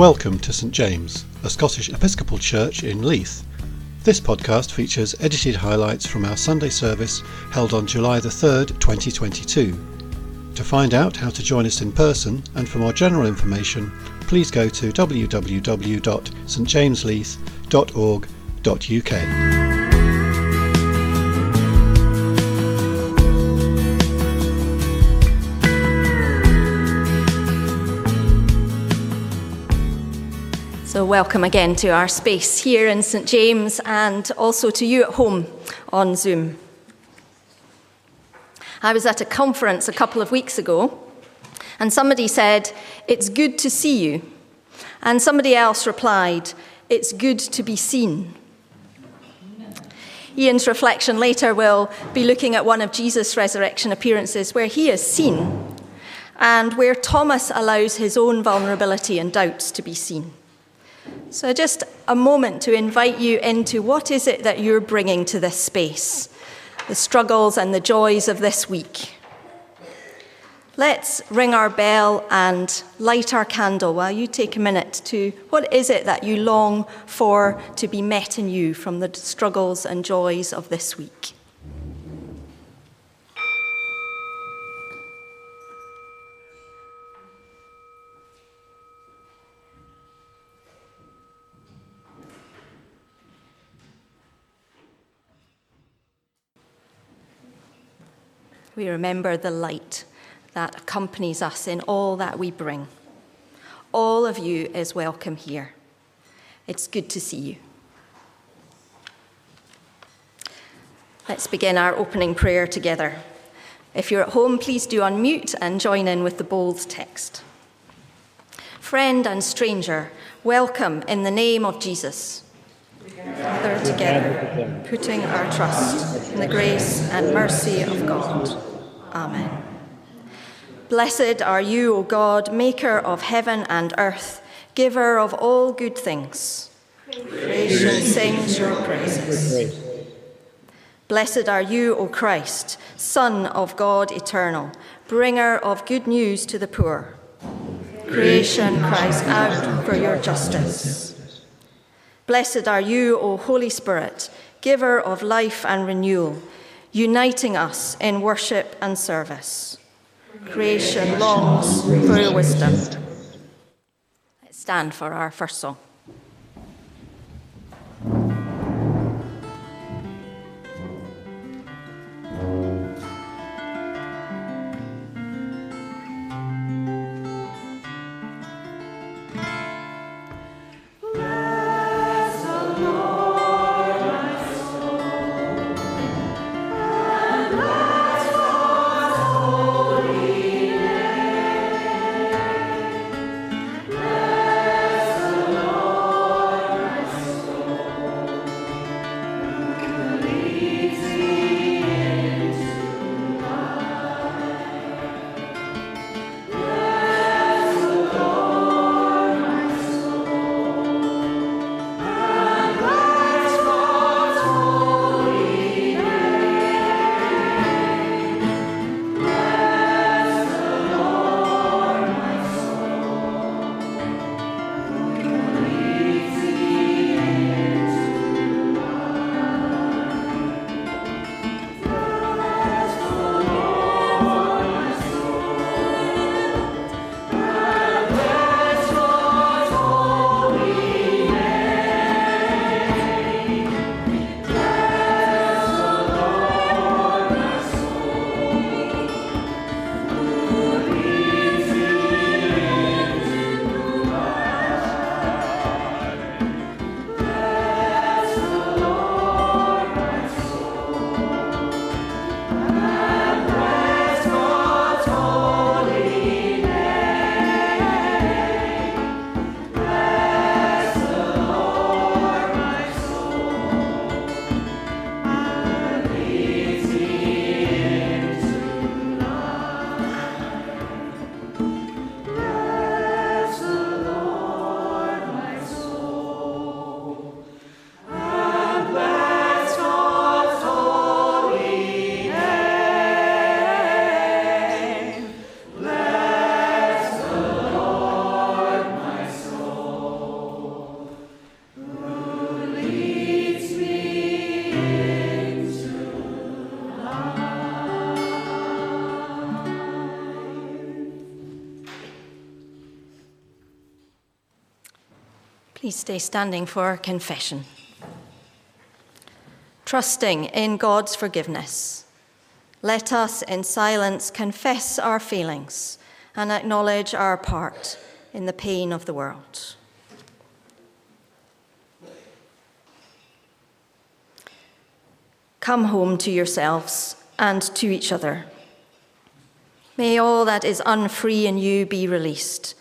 Welcome to St James, a Scottish Episcopal church in Leith. This podcast features edited highlights from our Sunday service held on July the 3rd, 2022. To find out how to join us in person and for more general information, please go to www.stjamesleith.org.uk. So, welcome again to our space here in St James and also to you at home on Zoom. I was at a conference a couple of weeks ago and somebody said, It's good to see you. And somebody else replied, It's good to be seen. Ian's reflection later will be looking at one of Jesus' resurrection appearances where he is seen and where Thomas allows his own vulnerability and doubts to be seen. So, just a moment to invite you into what is it that you're bringing to this space, the struggles and the joys of this week. Let's ring our bell and light our candle while you take a minute to what is it that you long for to be met in you from the struggles and joys of this week. We remember the light that accompanies us in all that we bring. All of you is welcome here. It's good to see you. Let's begin our opening prayer together. If you're at home, please do unmute and join in with the bold text. Friend and stranger, welcome in the name of Jesus. Gather together, putting our trust in the grace and mercy of God. Amen. Blessed are you, O God, maker of heaven and earth, giver of all good things. Creation sings your praises. Blessed are you, O Christ, Son of God eternal, bringer of good news to the poor. Creation cries out for your justice. Blessed are you, O Holy Spirit, giver of life and renewal uniting us in worship and service. Creation longs for wisdom. Let's stand for our first song. Stay standing for our confession. Trusting in God's forgiveness, let us in silence confess our feelings and acknowledge our part in the pain of the world. Come home to yourselves and to each other. May all that is unfree in you be released,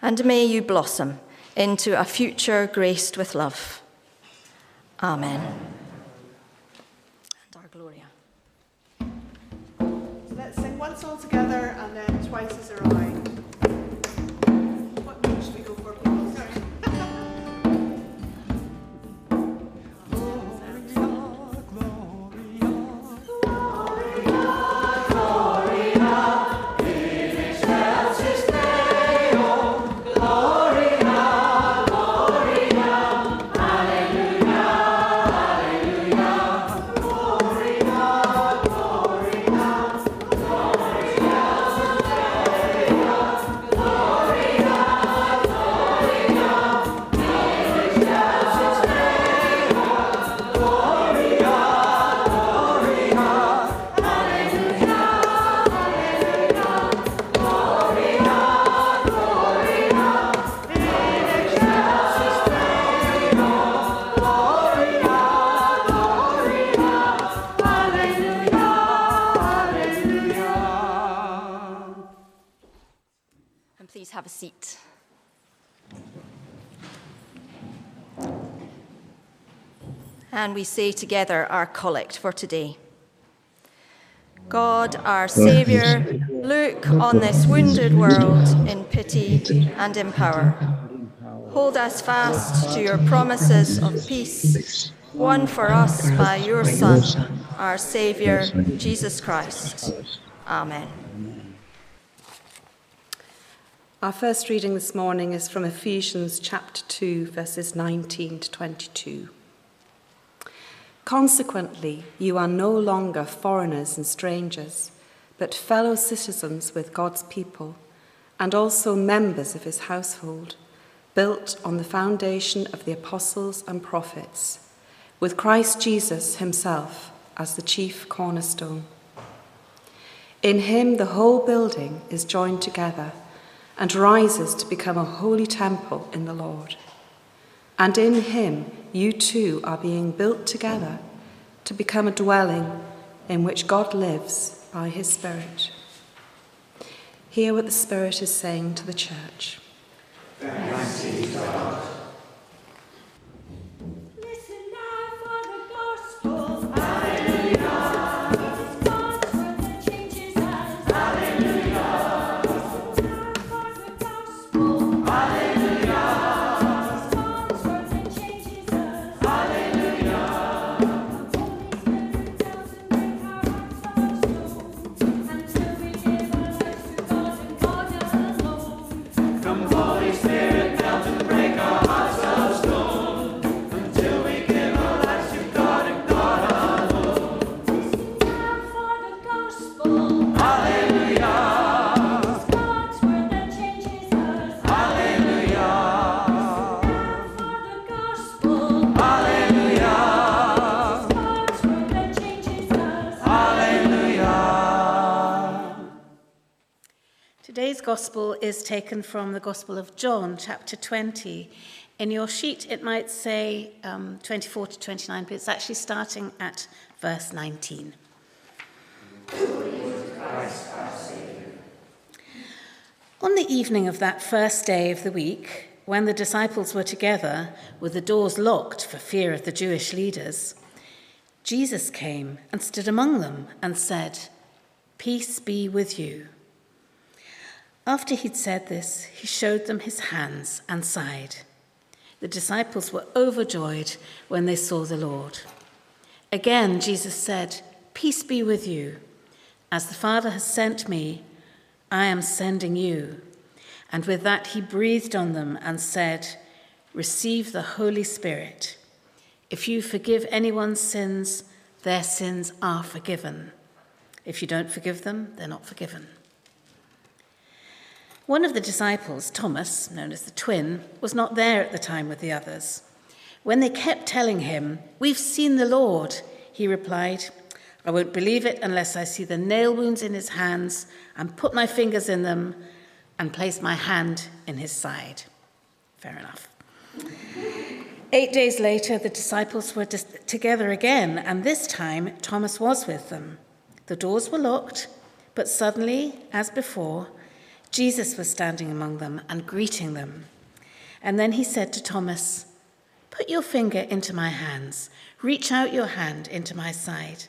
and may you blossom into a future graced with love. Amen. And our Gloria. So let's sing one song together and then twice as a rhyme. We say together our collect for today. God, our Saviour, look on this wounded world in pity and in power. Hold us fast to your promises of peace, won for us by your Son, our Saviour, Jesus Christ. Amen. Our first reading this morning is from Ephesians chapter 2, verses 19 to 22. Consequently, you are no longer foreigners and strangers, but fellow citizens with God's people, and also members of his household, built on the foundation of the apostles and prophets, with Christ Jesus himself as the chief cornerstone. In him, the whole building is joined together and rises to become a holy temple in the Lord. And in him, you too are being built together to become a dwelling in which God lives by his Spirit. Hear what the Spirit is saying to the church. Listen Gospel is taken from the Gospel of John, chapter 20. In your sheet, it might say um, 24 to 29, but it's actually starting at verse 19. On the evening of that first day of the week, when the disciples were together with the doors locked for fear of the Jewish leaders, Jesus came and stood among them and said, Peace be with you. After he'd said this, he showed them his hands and side. The disciples were overjoyed when they saw the Lord. Again, Jesus said, Peace be with you. As the Father has sent me, I am sending you. And with that, he breathed on them and said, Receive the Holy Spirit. If you forgive anyone's sins, their sins are forgiven. If you don't forgive them, they're not forgiven. One of the disciples, Thomas, known as the twin, was not there at the time with the others. When they kept telling him, We've seen the Lord, he replied, I won't believe it unless I see the nail wounds in his hands and put my fingers in them and place my hand in his side. Fair enough. Eight days later, the disciples were dis- together again, and this time Thomas was with them. The doors were locked, but suddenly, as before, Jesus was standing among them and greeting them. And then he said to Thomas, Put your finger into my hands, reach out your hand into my side.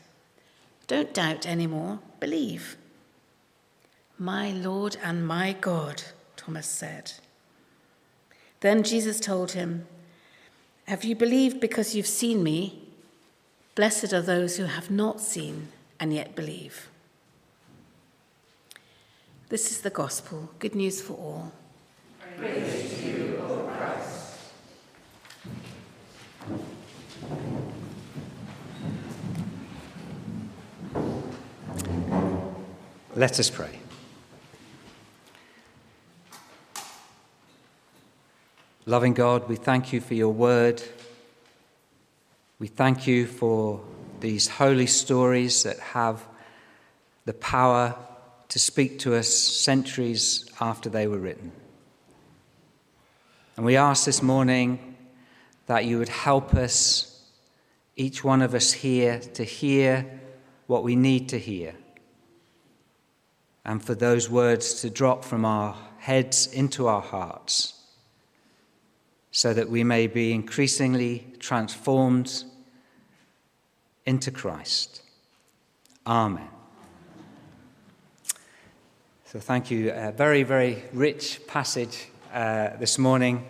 Don't doubt anymore, believe. My Lord and my God, Thomas said. Then Jesus told him, Have you believed because you've seen me? Blessed are those who have not seen and yet believe. This is the gospel, good news for all. Let us pray. Loving God, we thank you for your word. We thank you for these holy stories that have the power to speak to us centuries after they were written. And we ask this morning that you would help us, each one of us here, to hear what we need to hear and for those words to drop from our heads into our hearts so that we may be increasingly transformed into Christ. Amen. So, thank you. A very, very rich passage uh, this morning.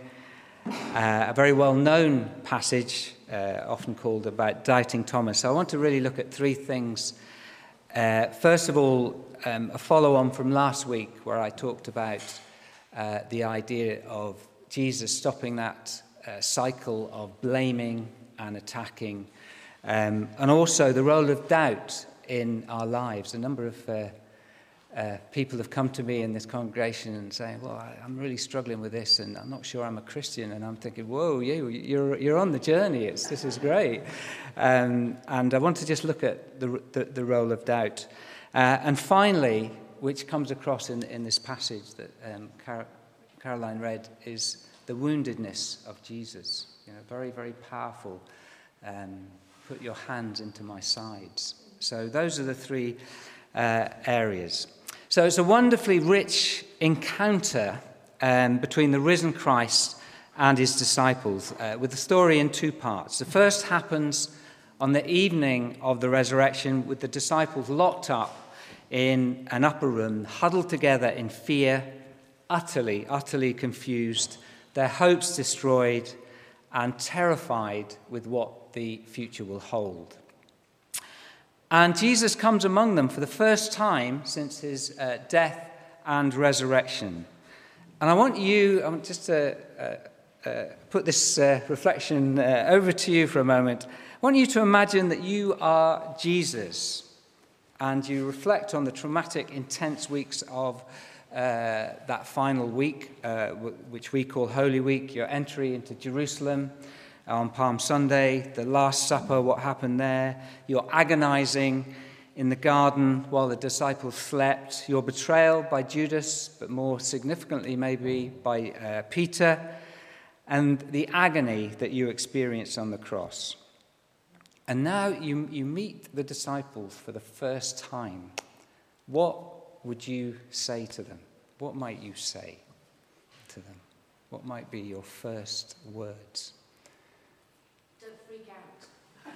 Uh, a very well known passage, uh, often called about doubting Thomas. So, I want to really look at three things. Uh, first of all, um, a follow on from last week where I talked about uh, the idea of Jesus stopping that uh, cycle of blaming and attacking, um, and also the role of doubt in our lives. A number of uh, people have come to me in this congregation and saying, "Well, I, I'm really struggling with this, and I'm not sure I'm a Christian." And I'm thinking, "Whoa, you, you're you're on the journey. It's this is great." Um, and I want to just look at the the, the role of doubt. Uh, and finally, which comes across in, in this passage that um, Car- Caroline read, is the woundedness of Jesus. You know, very, very powerful. Um, put your hands into my sides. So those are the three uh, areas. So it's a wonderfully rich encounter um, between the risen Christ and his disciples, uh, with the story in two parts. The first happens on the evening of the resurrection, with the disciples locked up in an upper room, huddled together in fear, utterly, utterly confused, their hopes destroyed, and terrified with what the future will hold. And Jesus comes among them for the first time since his uh, death and resurrection. And I want you, I want just to uh, uh, put this uh, reflection uh, over to you for a moment. I want you to imagine that you are Jesus and you reflect on the traumatic, intense weeks of uh, that final week, which we call Holy Week, your entry into Jerusalem on Palm Sunday, the Last Supper, what happened there, your agonizing in the garden while the disciples slept, your betrayal by Judas, but more significantly, maybe by uh, Peter, and the agony that you experienced on the cross. And now you, you meet the disciples for the first time. What would you say to them? What might you say to them? What might be your first words?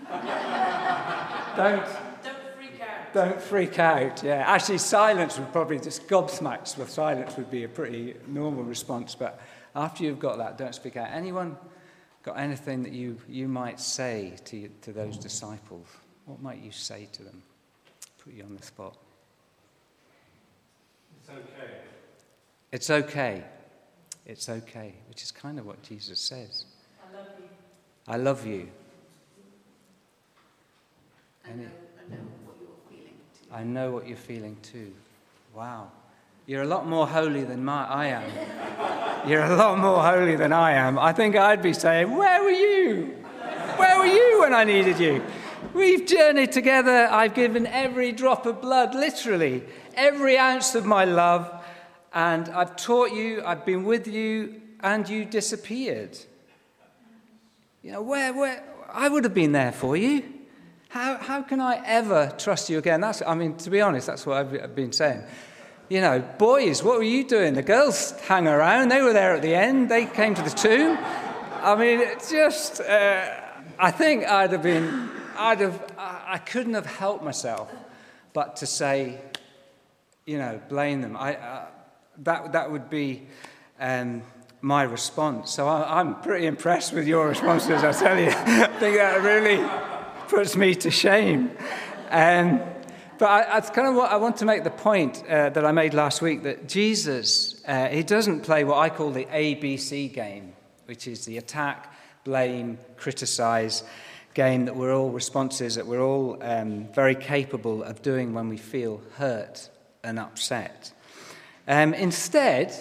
Don't freak out. Don't, Don't freak out. don't freak out. Yeah, actually, silence would probably just gobsmacks with silence would be a pretty normal response. But after you've got that, don't speak out. Anyone got anything that you, you might say to, to those disciples? What might you say to them? Put you on the spot. It's okay. It's okay. It's okay, which is kind of what Jesus says. I love you. I love you. I know, I know what you're feeling too. I know what you're feeling too. Wow. You're a lot more holy than my, I am. You're a lot more holy than I am. I think I'd be saying, Where were you? Where were you when I needed you? We've journeyed together. I've given every drop of blood, literally, every ounce of my love. And I've taught you, I've been with you, and you disappeared. You know, where, where, I would have been there for you. How, how can I ever trust you again? That's, I mean, to be honest, that's what I've, been saying. You know, boys, what were you doing? The girls hang around. They were there at the end. They came to the tomb. I mean, it's just, uh, I think I'd have been, I'd have, I I couldn't have helped myself but to say, you know, blame them. I, uh, that, that would be um, my response. So I, I'm pretty impressed with your responses, I tell you. I think that really puts me to shame. Um, but I, that's kind of what I want to make the point uh, that I made last week that Jesus, uh, he doesn't play what I call the ABC game, which is the attack, blame, criticize game that we're all responses that we're all um, very capable of doing when we feel hurt and upset. Um, instead,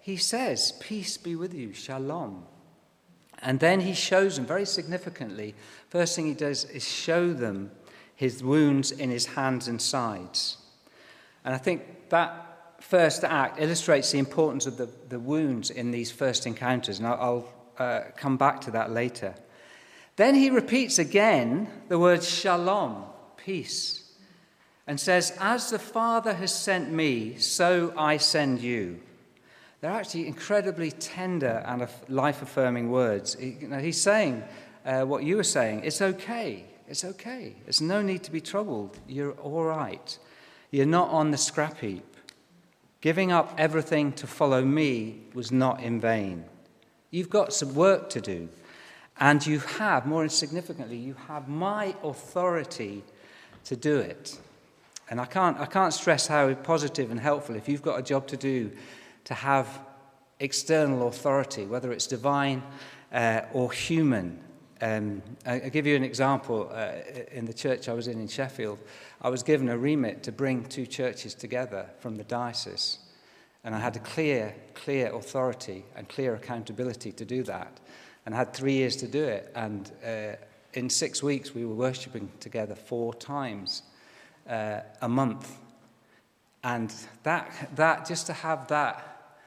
he says, Peace be with you, shalom. And then he shows them very significantly. First thing he does is show them his wounds in his hands and sides. And I think that first act illustrates the importance of the, the wounds in these first encounters. And I'll, I'll uh, come back to that later. Then he repeats again the word shalom, peace, and says, As the Father has sent me, so I send you. They're actually incredibly tender and life affirming words. He's saying uh, what you were saying it's okay. It's okay. There's no need to be troubled. You're all right. You're not on the scrap heap. Giving up everything to follow me was not in vain. You've got some work to do. And you have, more significantly, you have my authority to do it. And I can't, I can't stress how positive and helpful, if you've got a job to do, to have external authority, whether it's divine uh, or human. Um, I, will give you an example. Uh, in the church I was in in Sheffield, I was given a remit to bring two churches together from the diocese. And I had a clear, clear authority and clear accountability to do that and had three years to do it. And uh, in six weeks, we were worshipping together four times uh, a month. And that, that, just to have that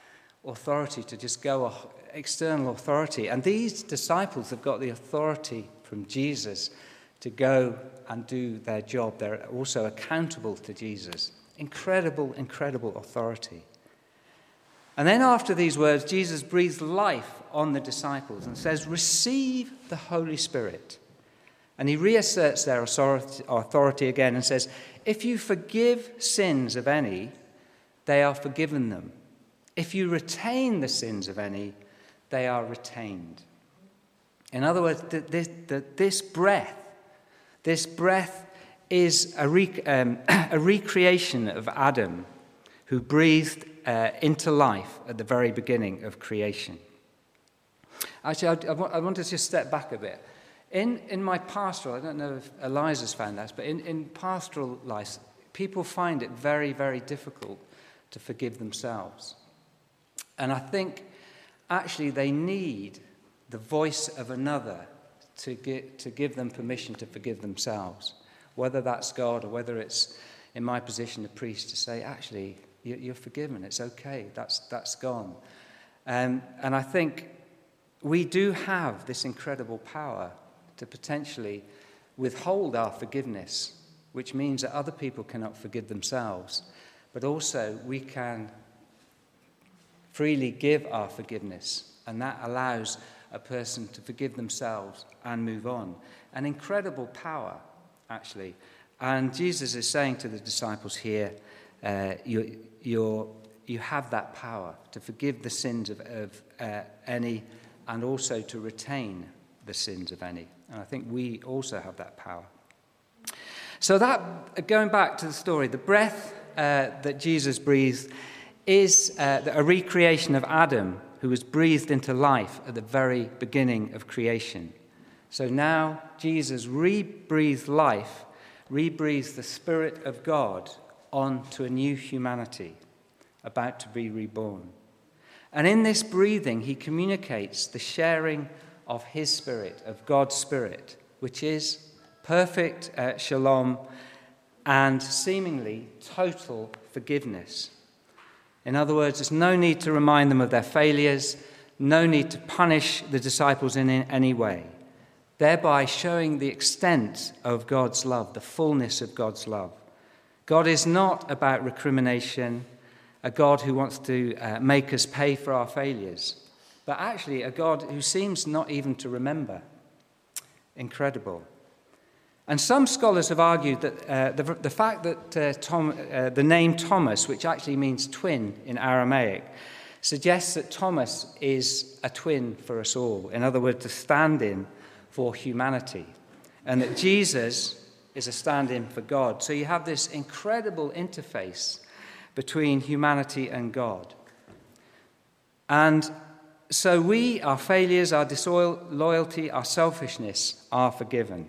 authority to just go external authority. And these disciples have got the authority from Jesus to go and do their job. They're also accountable to Jesus. Incredible, incredible authority. And then after these words, Jesus breathes life on the disciples and says, Receive the Holy Spirit. And he reasserts their authority again and says, If you forgive sins of any, they are forgiven them. If you retain the sins of any, they are retained. In other words, this, this breath, this breath is a, um, a recreation of Adam, who breathed uh, into life at the very beginning of creation. Actually, I, I, want, to just step back a bit. In, in my pastoral, I don't know if Eliza's found that, but in, in pastoral life, people find it very, very difficult to forgive themselves. And I think actually they need the voice of another to, get, to give them permission to forgive themselves, whether that's God or whether it's, in my position, the priest to say, actually, you're forgiven. It's okay. That's, that's gone. Um, and I think we do have this incredible power to potentially withhold our forgiveness, which means that other people cannot forgive themselves. But also, we can freely give our forgiveness, and that allows a person to forgive themselves and move on. An incredible power, actually. And Jesus is saying to the disciples here, uh, you, you're, you have that power to forgive the sins of, of uh, any and also to retain the sins of any. And I think we also have that power. So, that, going back to the story, the breath uh, that Jesus breathed is uh, a recreation of Adam, who was breathed into life at the very beginning of creation. So now Jesus rebreathed life, rebreathes the Spirit of God onto a new humanity, about to be reborn. And in this breathing, he communicates the sharing of his spirit, of God's spirit, which is perfect uh, shalom and seemingly total forgiveness. In other words, there's no need to remind them of their failures, no need to punish the disciples in any way, thereby showing the extent of God's love, the fullness of God's love. God is not about recrimination, a God who wants to uh, make us pay for our failures, but actually a God who seems not even to remember. Incredible. And some scholars have argued that uh, the, the, fact that uh, Tom, uh, the name Thomas, which actually means twin in Aramaic, suggests that Thomas is a twin for us all. In other words, a stand in for humanity. And that Jesus is a stand in for God. So you have this incredible interface between humanity and God. And so we, our failures, our disloyalty, our selfishness are forgiven.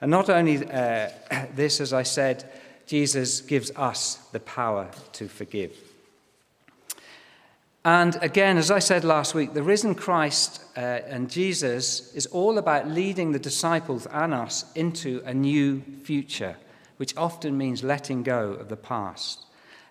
And not only uh, this, as I said, Jesus gives us the power to forgive. And again, as I said last week, the risen Christ uh, and Jesus is all about leading the disciples and us into a new future, which often means letting go of the past.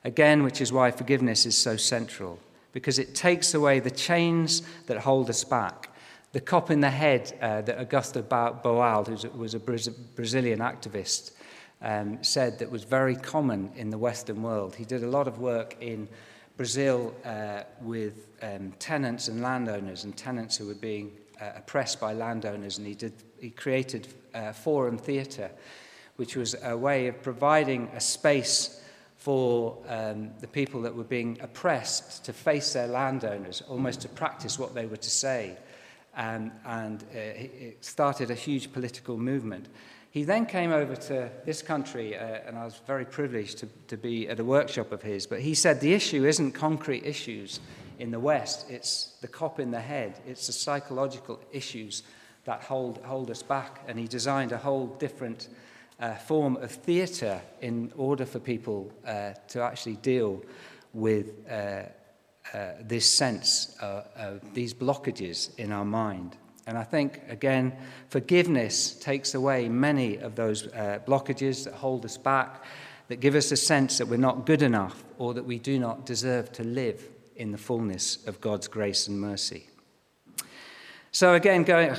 Again, which is why forgiveness is so central, because it takes away the chains that hold us back. The cop in the head uh, that Augusto Boal, who was a Brazilian activist, um, said that was very common in the Western world. He did a lot of work in Brazil uh, with um, tenants and landowners, and tenants who were being uh, oppressed by landowners, and he, did, he created uh, Forum Theatre, which was a way of providing a space for um, the people that were being oppressed to face their landowners, almost to practice what they were to say. Um, and uh, started a huge political movement. He then came over to this country, uh, and I was very privileged to, to be at a workshop of his. But he said the issue isn't concrete issues in the West, it's the cop in the head, it's the psychological issues that hold, hold us back. And he designed a whole different uh, form of theatre in order for people uh, to actually deal with uh, uh this sense uh, of these blockages in our mind. And I think, again, forgiveness takes away many of those uh, blockages that hold us back, that give us a sense that we're not good enough or that we do not deserve to live in the fullness of God's grace and mercy. So, again, going,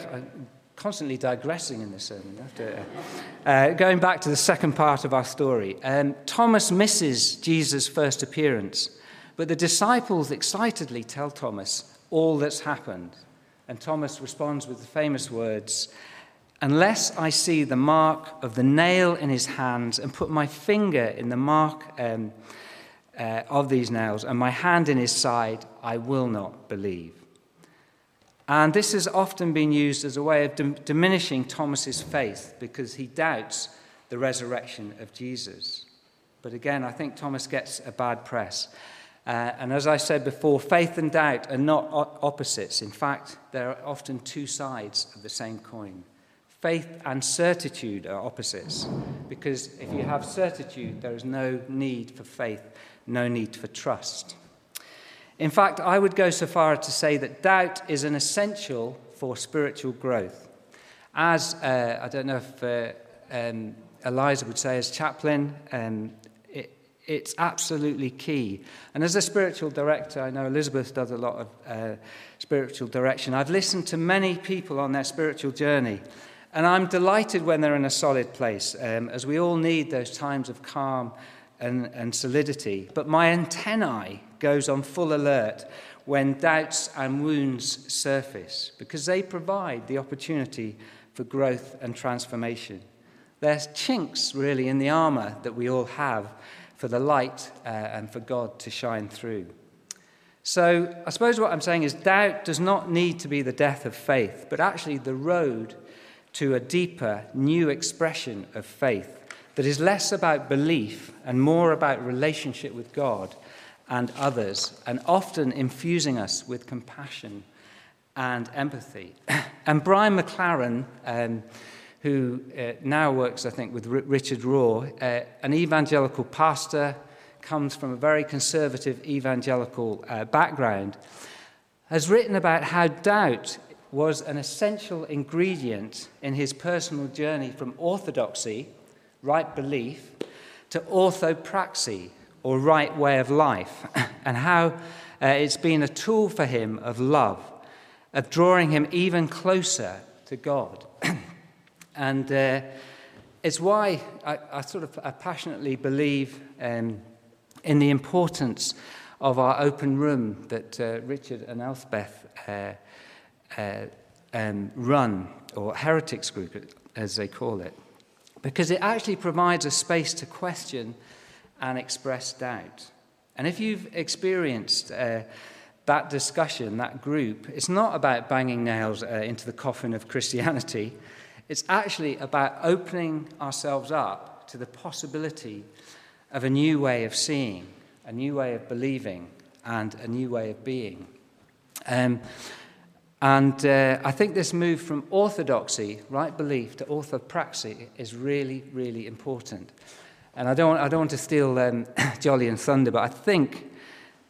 constantly digressing in this sermon. After, uh, going back to the second part of our story, um, Thomas misses Jesus' first appearance, but the disciples excitedly tell Thomas all that's happened. And Thomas responds with the famous words Unless I see the mark of the nail in his hands and put my finger in the mark um, uh, of these nails and my hand in his side, I will not believe. And this has often been used as a way of dim- diminishing Thomas's faith because he doubts the resurrection of Jesus. But again, I think Thomas gets a bad press. Uh, and as I said before, faith and doubt are not opposites. In fact, they're often two sides of the same coin. Faith and certitude are opposites because if you have certitude, there is no need for faith, no need for trust. In fact, I would go so far as to say that doubt is an essential for spiritual growth. As uh, I don't know if uh, um, Eliza would say, as chaplain, um, it's absolutely key. And as a spiritual director, I know Elizabeth does a lot of uh, spiritual direction. I've listened to many people on their spiritual journey, and I'm delighted when they're in a solid place, um, as we all need those times of calm and, and solidity. But my antennae goes on full alert when doubts and wounds surface, because they provide the opportunity for growth and transformation. There's chinks, really, in the armor that we all have for the light uh, and for God to shine through. So, I suppose what I'm saying is doubt does not need to be the death of faith, but actually the road to a deeper, new expression of faith that is less about belief and more about relationship with God and others, and often infusing us with compassion and empathy. and Brian McLaren, um, who uh, now works, I think, with R- Richard Rohr, uh, an evangelical pastor, comes from a very conservative evangelical uh, background, has written about how doubt was an essential ingredient in his personal journey from orthodoxy, right belief, to orthopraxy, or right way of life, and how uh, it's been a tool for him of love, of drawing him even closer to God. and uh, it's why I, I, sort of I passionately believe um, in the importance of our open room that uh, Richard and Elspeth uh, uh, um, run, or heretics group, as they call it, because it actually provides a space to question and express doubt. And if you've experienced uh, that discussion, that group, it's not about banging nails uh, into the coffin of Christianity. It's actually about opening ourselves up to the possibility of a new way of seeing, a new way of believing, and a new way of being. Um, and uh, I think this move from orthodoxy, right belief, to orthopraxy is really, really important. And I don't, I don't want to steal um, Jolly and Thunder, but I think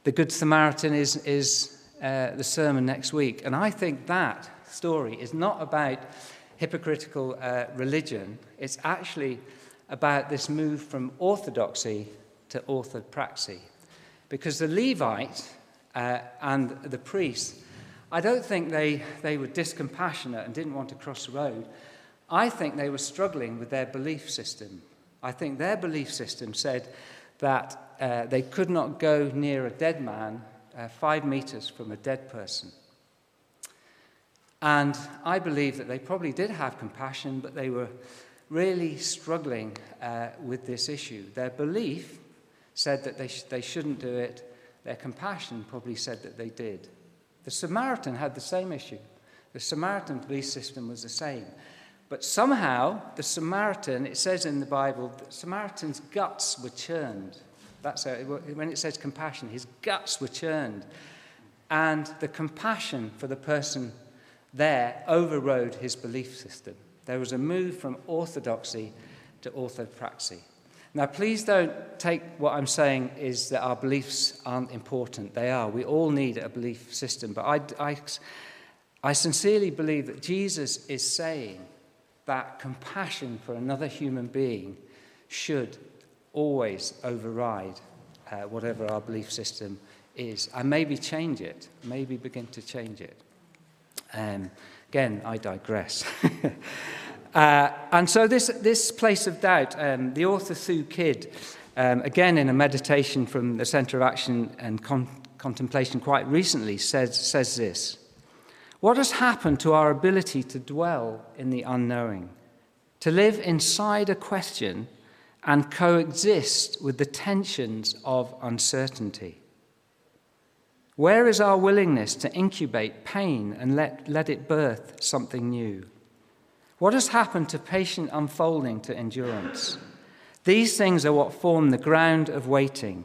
the Good Samaritan is, is uh, the sermon next week. And I think that story is not about hypocritical uh, religion, it's actually about this move from orthodoxy to orthopraxy. Because the Levite uh, and the priest, I don't think they, they were discompassionate and didn't want to cross the road. I think they were struggling with their belief system. I think their belief system said that uh, they could not go near a dead man uh, five meters from a dead person. And I believe that they probably did have compassion, but they were really struggling uh, with this issue. Their belief said that they, sh- they shouldn't do it, their compassion probably said that they did. The Samaritan had the same issue. The Samaritan belief system was the same. But somehow, the Samaritan, it says in the Bible, that Samaritan's guts were churned. That's how, when it says compassion, his guts were churned. And the compassion for the person there overrode his belief system. There was a move from orthodoxy to orthopraxy. Now, please don't take what I'm saying is that our beliefs aren't important. They are. We all need a belief system. But I, I, I sincerely believe that Jesus is saying that compassion for another human being should always override uh, whatever our belief system is, and maybe change it, maybe begin to change it. Um, again, I digress. uh, and so, this, this place of doubt, um, the author Sue Kidd, um, again in a meditation from the Centre of Action and Con- Contemplation quite recently, says, says this What has happened to our ability to dwell in the unknowing, to live inside a question and coexist with the tensions of uncertainty? Where is our willingness to incubate pain and let, let it birth something new? What has happened to patient unfolding to endurance? These things are what form the ground of waiting.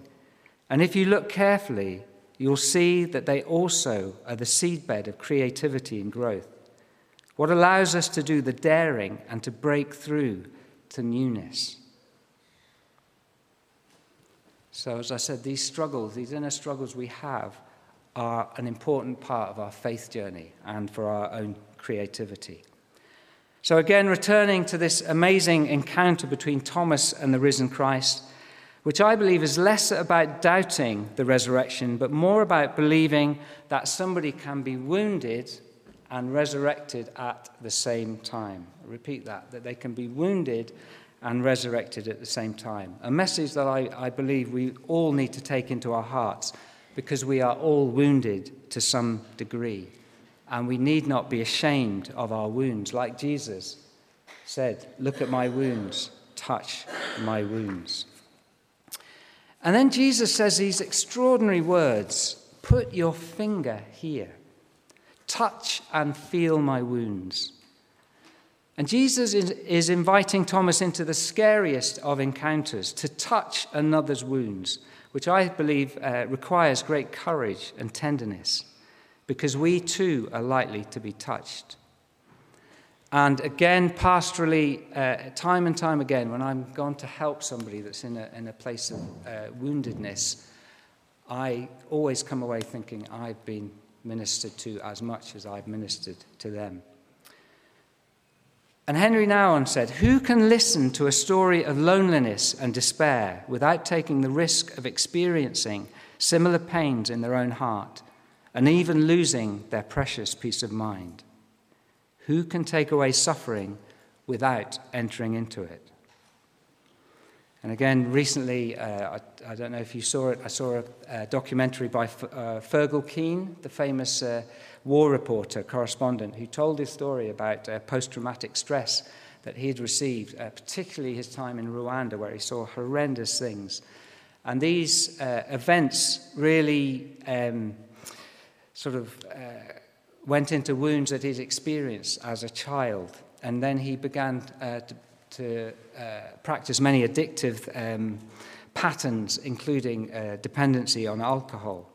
And if you look carefully, you'll see that they also are the seedbed of creativity and growth. What allows us to do the daring and to break through to newness. So, as I said, these struggles, these inner struggles we have, are an important part of our faith journey and for our own creativity. So, again, returning to this amazing encounter between Thomas and the risen Christ, which I believe is less about doubting the resurrection, but more about believing that somebody can be wounded and resurrected at the same time. I repeat that, that they can be wounded and resurrected at the same time. A message that I, I believe we all need to take into our hearts because we are all wounded to some degree. And we need not be ashamed of our wounds, like Jesus said, Look at my wounds, touch my wounds. And then Jesus says these extraordinary words Put your finger here, touch and feel my wounds. And Jesus is, inviting Thomas into the scariest of encounters to touch another's wounds which I believe uh, requires great courage and tenderness, because we too are likely to be touched. And again, pastorally, uh, time and time again, when I'm gone to help somebody that's in a, in a place of uh, woundedness, I always come away thinking I've been ministered to as much as I've ministered to them. And Henry Nouwen said, Who can listen to a story of loneliness and despair without taking the risk of experiencing similar pains in their own heart and even losing their precious peace of mind? Who can take away suffering without entering into it? And again, recently, uh, I, I, don't know if you saw it, I saw a, a documentary by F- uh, Fergal Keane, the famous uh, war reporter, correspondent, who told his story about uh, post traumatic stress that he had received, uh, particularly his time in Rwanda, where he saw horrendous things. And these uh, events really um, sort of went into wounds that he'd experienced as a child. And then he began to to uh, practice many addictive um, patterns, including uh, dependency on alcohol.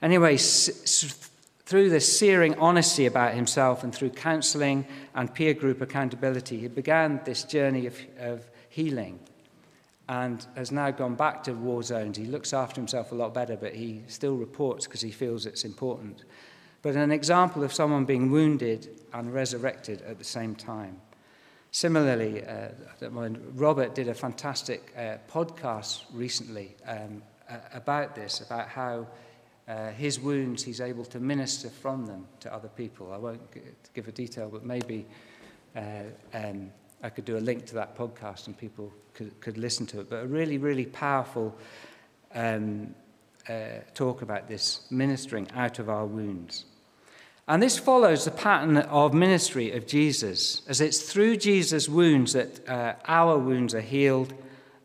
Anyway, through this searing honesty about himself and through counseling and peer group accountability, he began this journey of, of healing and has now gone back to war zones. He looks after himself a lot better, but he still reports because he feels it's important. But an example of someone being wounded and resurrected at the same time. Similarly, uh, Robert did a fantastic uh, podcast recently um, about this, about how uh, his wounds, he's able to minister from them to other people. I won't give a detail, but maybe uh, um, I could do a link to that podcast and people could, could listen to it. But a really, really powerful um, uh, talk about this ministering out of our wounds. And this follows the pattern of ministry of Jesus, as it's through Jesus' wounds that uh, our wounds are healed,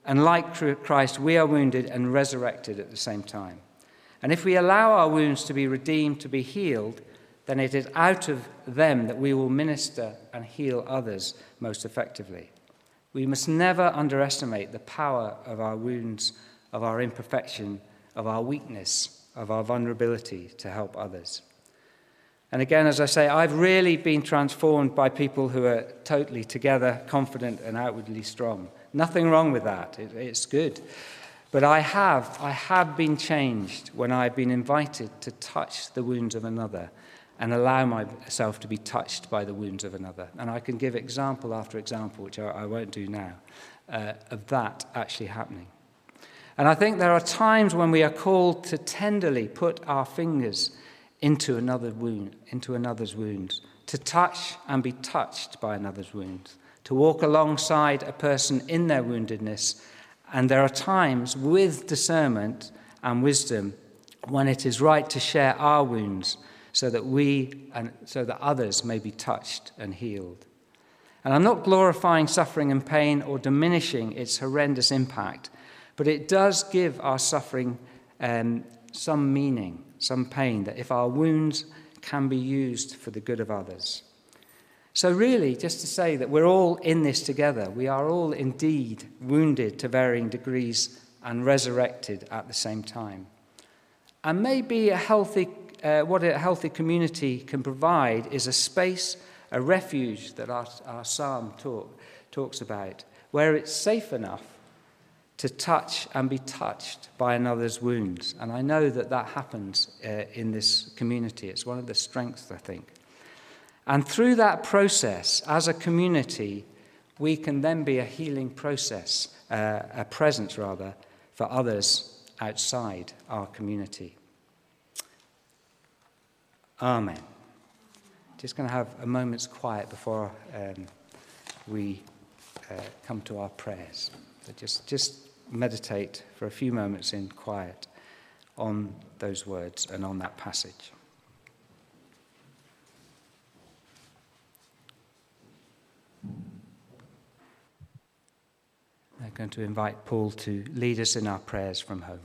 and like Christ, we are wounded and resurrected at the same time. And if we allow our wounds to be redeemed, to be healed, then it is out of them that we will minister and heal others most effectively. We must never underestimate the power of our wounds, of our imperfection, of our weakness, of our vulnerability to help others. And again, as I say, I've really been transformed by people who are totally together, confident, and outwardly strong. Nothing wrong with that. It, it's good. But I have, I have been changed when I've been invited to touch the wounds of another and allow myself to be touched by the wounds of another. And I can give example after example, which I, I won't do now, uh, of that actually happening. And I think there are times when we are called to tenderly put our fingers into another wound, into another's wounds, to touch and be touched by another's wounds, to walk alongside a person in their woundedness. And there are times with discernment and wisdom when it is right to share our wounds so that we and so that others may be touched and healed. And I'm not glorifying suffering and pain or diminishing its horrendous impact, but it does give our suffering um, some meaning some pain, that if our wounds can be used for the good of others. So, really, just to say that we're all in this together. We are all indeed wounded to varying degrees and resurrected at the same time. And maybe a healthy, uh, what a healthy community can provide is a space, a refuge that our, our psalm talk, talks about, where it's safe enough to touch and be touched by another's wounds. And I know that that happens uh, in this community. It's one of the strengths, I think. And through that process, as a community, we can then be a healing process, uh, a presence rather, for others outside our community. Amen. Just going to have a moment's quiet before um, we uh, come to our prayers. So just, just meditate for a few moments in quiet on those words and on that passage. I'm going to invite Paul to lead us in our prayers from home.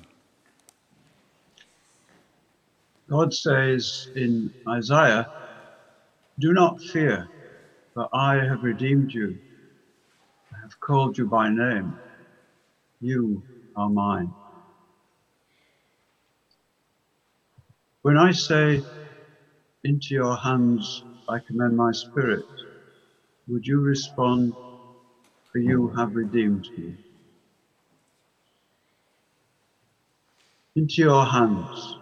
God says in Isaiah, Do not fear, for I have redeemed you. I have called you by name. You are mine. When I say, Into your hands I commend my spirit, would you respond, For you have redeemed me? Into your hands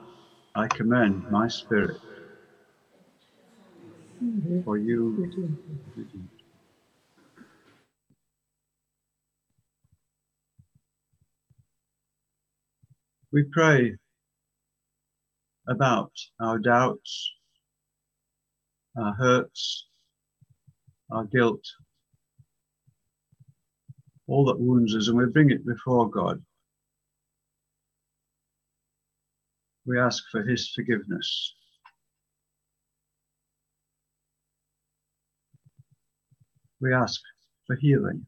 I commend my spirit, for you. We pray about our doubts, our hurts, our guilt, all that wounds us, and we bring it before God. We ask for His forgiveness. We ask for healing.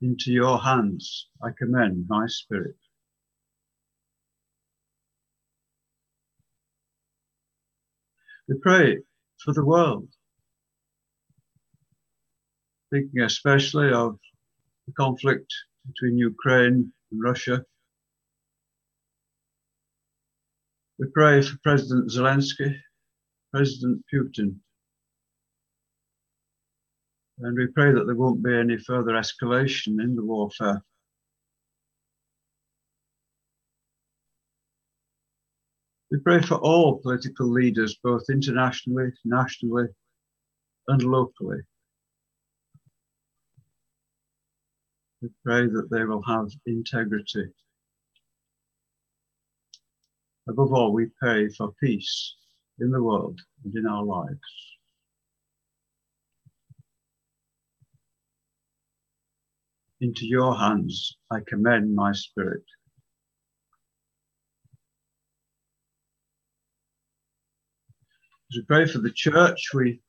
Into your hands I commend my spirit. We pray for the world, thinking especially of the conflict between Ukraine and Russia. We pray for President Zelensky, President Putin, and we pray that there won't be any further escalation in the warfare. We pray for all political leaders, both internationally, nationally, and locally. We pray that they will have integrity. Above all, we pray for peace in the world and in our lives. Into your hands I commend my spirit. We pray for the church, we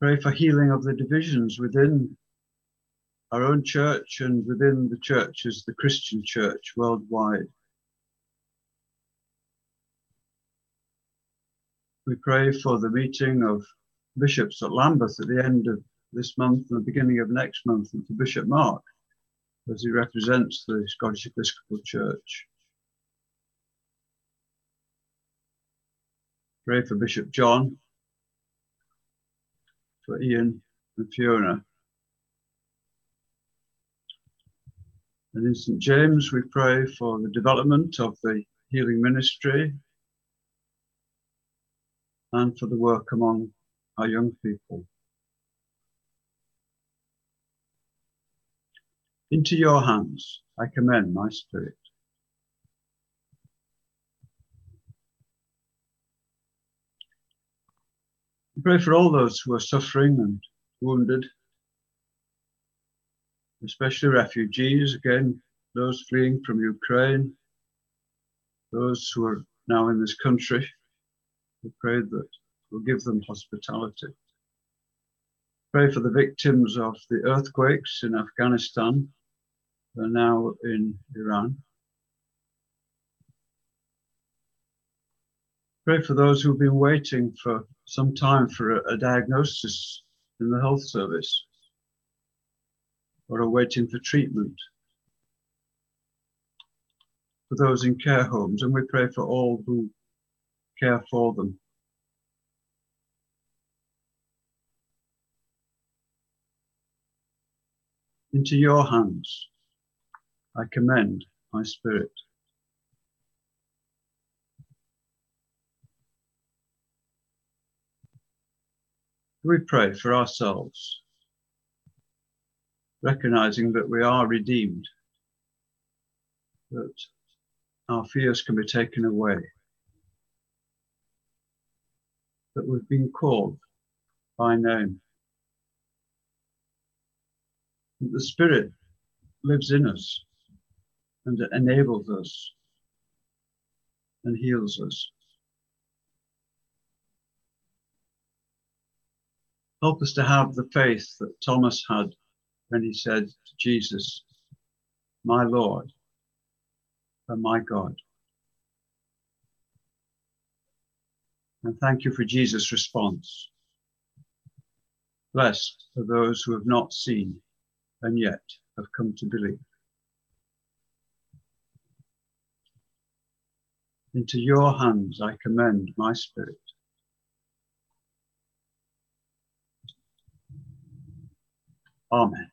pray for healing of the divisions within our own church and within the churches, the Christian church worldwide. We pray for the meeting of bishops at Lambeth at the end of this month and the beginning of next month, and for Bishop Mark, as he represents the Scottish Episcopal Church. Pray for Bishop John, for Ian and Fiona. And in St. James, we pray for the development of the healing ministry and for the work among our young people. Into your hands I commend my spirit. Pray for all those who are suffering and wounded, especially refugees, again, those fleeing from Ukraine, those who are now in this country. We pray that we'll give them hospitality. Pray for the victims of the earthquakes in Afghanistan and now in Iran. Pray for those who've been waiting for some time for a, a diagnosis in the health service or are waiting for treatment. For those in care homes, and we pray for all who care for them. Into your hands I commend my spirit. We pray for ourselves, recognizing that we are redeemed, that our fears can be taken away, that we've been called by name, that the Spirit lives in us and enables us and heals us. Help us to have the faith that Thomas had when he said to Jesus, My Lord and my God. And thank you for Jesus' response. Blessed are those who have not seen and yet have come to believe. Into your hands I commend my spirit. Amen.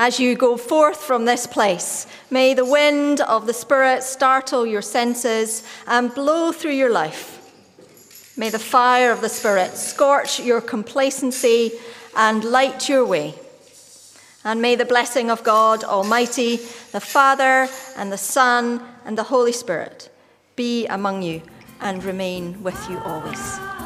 As you go forth from this place, may the wind of the Spirit startle your senses and blow through your life. May the fire of the Spirit scorch your complacency and light your way. And may the blessing of God Almighty, the Father, and the Son, and the Holy Spirit be among you and remain with you always.